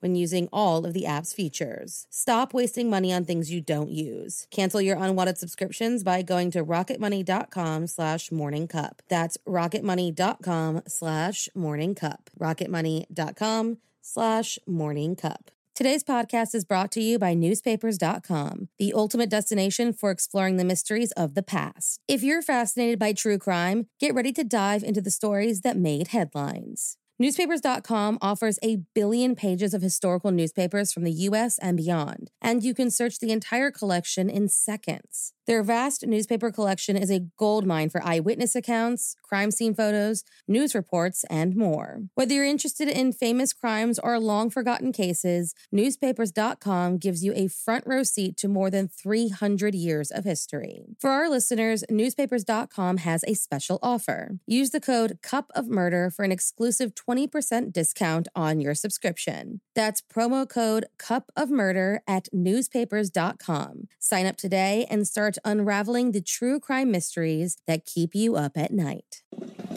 when using all of the app's features. Stop wasting money on things you don't use. Cancel your unwanted subscriptions by going to rocketmoney.com slash morning cup. That's rocketmoney.com slash morning cup. rocketmoney.com slash morning cup. Today's podcast is brought to you by newspapers.com, the ultimate destination for exploring the mysteries of the past. If you're fascinated by true crime, get ready to dive into the stories that made headlines. Newspapers.com offers a billion pages of historical newspapers from the US and beyond, and you can search the entire collection in seconds. Their vast newspaper collection is a goldmine for eyewitness accounts, crime scene photos, news reports, and more. Whether you're interested in famous crimes or long forgotten cases, newspapers.com gives you a front row seat to more than 300 years of history. For our listeners, newspapers.com has a special offer. Use the code CUP of Murder for an exclusive 20% discount on your subscription. That's promo code CUP of Murder at newspapers.com. Sign up today and start unraveling the true crime mysteries that keep you up at night.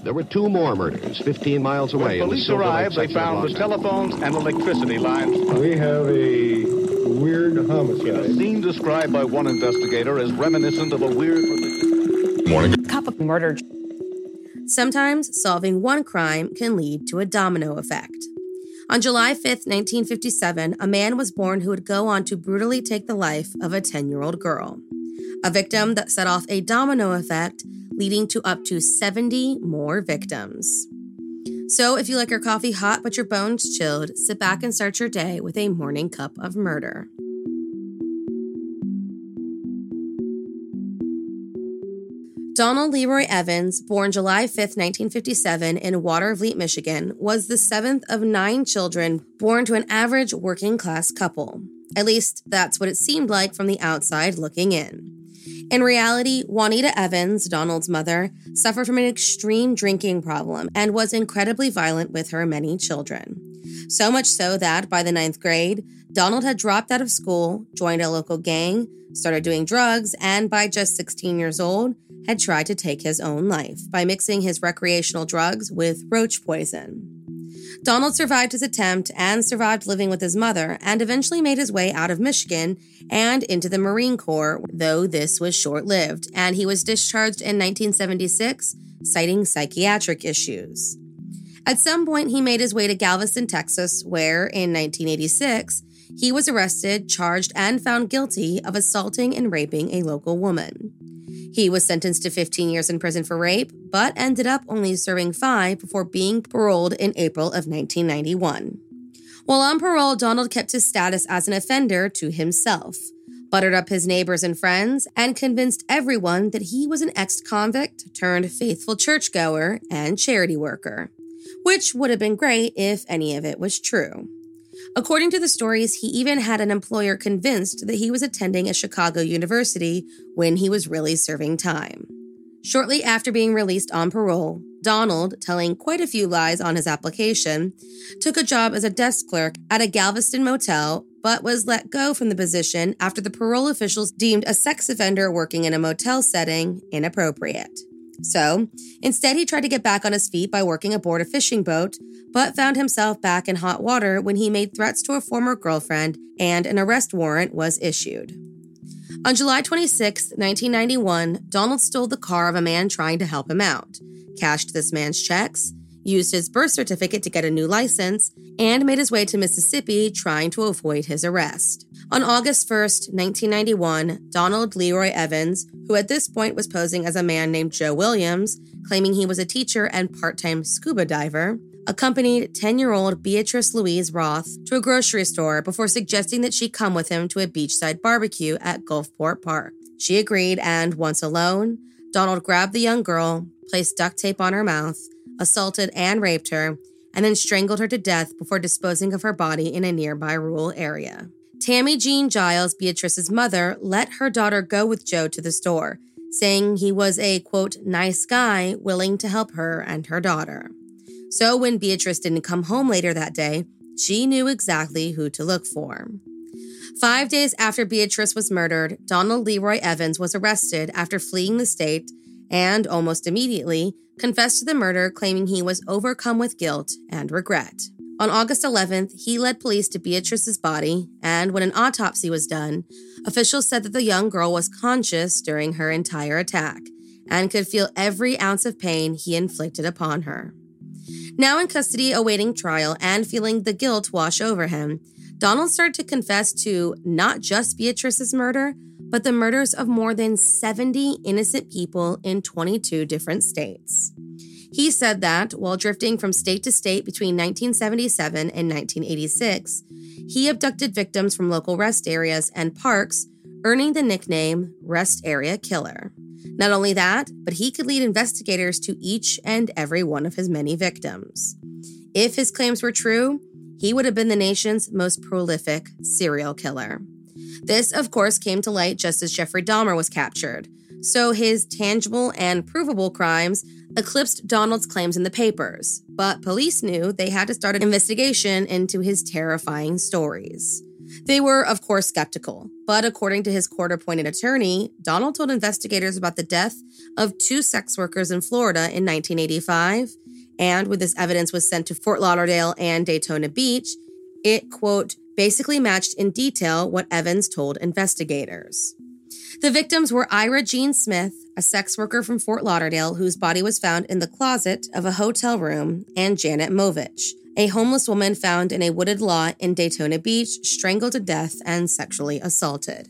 There were two more murders 15 miles away. When police arrived, they found the telephones and electricity lines. We have a weird homicide. A scene described by one investigator as reminiscent of a weird. Morning. Cup of murder. Sometimes solving one crime can lead to a domino effect. On July 5, 1957, a man was born who would go on to brutally take the life of a 10 year old girl. A victim that set off a domino effect, leading to up to 70 more victims. So, if you like your coffee hot but your bones chilled, sit back and start your day with a morning cup of murder. Donald Leroy Evans, born July 5, 1957, in Watervliet, Michigan, was the seventh of nine children born to an average working class couple. At least, that's what it seemed like from the outside looking in. In reality, Juanita Evans, Donald's mother, suffered from an extreme drinking problem and was incredibly violent with her many children. So much so that by the ninth grade, Donald had dropped out of school, joined a local gang, started doing drugs, and by just 16 years old, had tried to take his own life by mixing his recreational drugs with roach poison. Donald survived his attempt and survived living with his mother and eventually made his way out of Michigan and into the Marine Corps, though this was short lived, and he was discharged in 1976, citing psychiatric issues. At some point, he made his way to Galveston, Texas, where, in 1986, he was arrested, charged, and found guilty of assaulting and raping a local woman. He was sentenced to 15 years in prison for rape, but ended up only serving five before being paroled in April of 1991. While on parole, Donald kept his status as an offender to himself, buttered up his neighbors and friends, and convinced everyone that he was an ex convict turned faithful churchgoer and charity worker, which would have been great if any of it was true. According to the stories, he even had an employer convinced that he was attending a Chicago university when he was really serving time. Shortly after being released on parole, Donald, telling quite a few lies on his application, took a job as a desk clerk at a Galveston motel, but was let go from the position after the parole officials deemed a sex offender working in a motel setting inappropriate. So instead, he tried to get back on his feet by working aboard a fishing boat, but found himself back in hot water when he made threats to a former girlfriend and an arrest warrant was issued. On July 26, 1991, Donald stole the car of a man trying to help him out, cashed this man's checks, used his birth certificate to get a new license, and made his way to Mississippi trying to avoid his arrest. On August 1st, 1991, Donald Leroy Evans, who at this point was posing as a man named Joe Williams, claiming he was a teacher and part time scuba diver, accompanied 10 year old Beatrice Louise Roth to a grocery store before suggesting that she come with him to a beachside barbecue at Gulfport Park. She agreed, and once alone, Donald grabbed the young girl, placed duct tape on her mouth, assaulted and raped her, and then strangled her to death before disposing of her body in a nearby rural area. Tammy Jean Giles, Beatrice's mother, let her daughter go with Joe to the store, saying he was a quote, nice guy willing to help her and her daughter. So when Beatrice didn't come home later that day, she knew exactly who to look for. Five days after Beatrice was murdered, Donald Leroy Evans was arrested after fleeing the state and, almost immediately, confessed to the murder, claiming he was overcome with guilt and regret. On August 11th, he led police to Beatrice's body, and when an autopsy was done, officials said that the young girl was conscious during her entire attack and could feel every ounce of pain he inflicted upon her. Now in custody awaiting trial and feeling the guilt wash over him, Donald started to confess to not just Beatrice's murder, but the murders of more than 70 innocent people in 22 different states. He said that while drifting from state to state between 1977 and 1986, he abducted victims from local rest areas and parks, earning the nickname Rest Area Killer. Not only that, but he could lead investigators to each and every one of his many victims. If his claims were true, he would have been the nation's most prolific serial killer. This, of course, came to light just as Jeffrey Dahmer was captured, so his tangible and provable crimes eclipsed Donald's claims in the papers. But police knew they had to start an investigation into his terrifying stories. They were, of course, skeptical, but according to his court appointed attorney, Donald told investigators about the death of two sex workers in Florida in 1985. And when this evidence was sent to Fort Lauderdale and Daytona Beach, it, quote, basically matched in detail what Evans told investigators. The victims were Ira Jean Smith, a sex worker from Fort Lauderdale whose body was found in the closet of a hotel room, and Janet Movich, a homeless woman found in a wooded lot in Daytona Beach, strangled to death and sexually assaulted.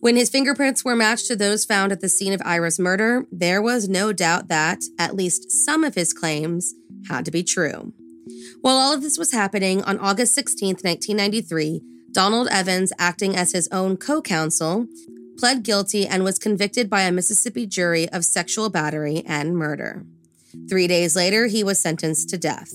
When his fingerprints were matched to those found at the scene of Ira's murder, there was no doubt that, at least some of his claims, had to be true. While all of this was happening, on August 16, 1993, Donald Evans, acting as his own co counsel, pled guilty and was convicted by a Mississippi jury of sexual battery and murder. Three days later, he was sentenced to death.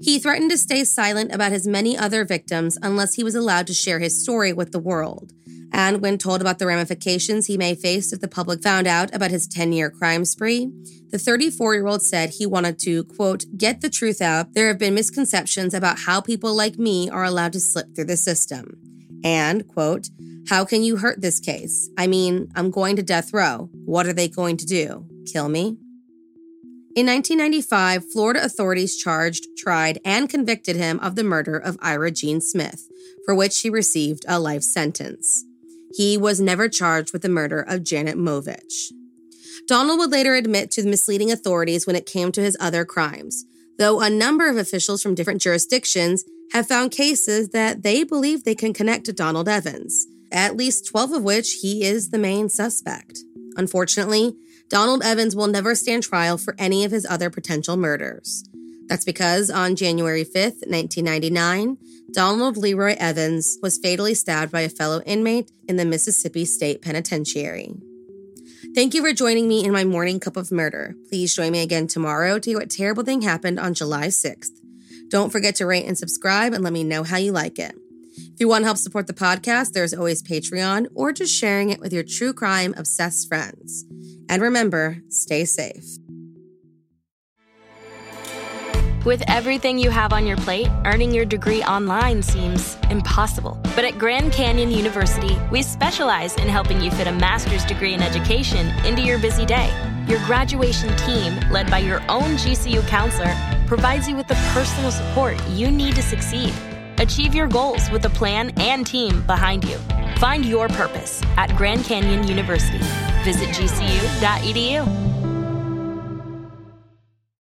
He threatened to stay silent about his many other victims unless he was allowed to share his story with the world. And when told about the ramifications he may face if the public found out about his 10 year crime spree, the 34 year old said he wanted to, quote, get the truth out. There have been misconceptions about how people like me are allowed to slip through the system. And, quote, how can you hurt this case? I mean, I'm going to death row. What are they going to do? Kill me? In 1995, Florida authorities charged, tried, and convicted him of the murder of Ira Jean Smith, for which he received a life sentence. He was never charged with the murder of Janet Movich. Donald would later admit to misleading authorities when it came to his other crimes, though a number of officials from different jurisdictions have found cases that they believe they can connect to Donald Evans, at least 12 of which he is the main suspect. Unfortunately, Donald Evans will never stand trial for any of his other potential murders. That's because on January 5th, 1999, Donald Leroy Evans was fatally stabbed by a fellow inmate in the Mississippi State Penitentiary. Thank you for joining me in my morning cup of murder. Please join me again tomorrow to hear what terrible thing happened on July 6th. Don't forget to rate and subscribe and let me know how you like it. If you want to help support the podcast, there's always Patreon or just sharing it with your true crime obsessed friends. And remember, stay safe. With everything you have on your plate, earning your degree online seems impossible. But at Grand Canyon University, we specialize in helping you fit a master's degree in education into your busy day. Your graduation team, led by your own GCU counselor, provides you with the personal support you need to succeed. Achieve your goals with a plan and team behind you. Find your purpose at Grand Canyon University. Visit gcu.edu.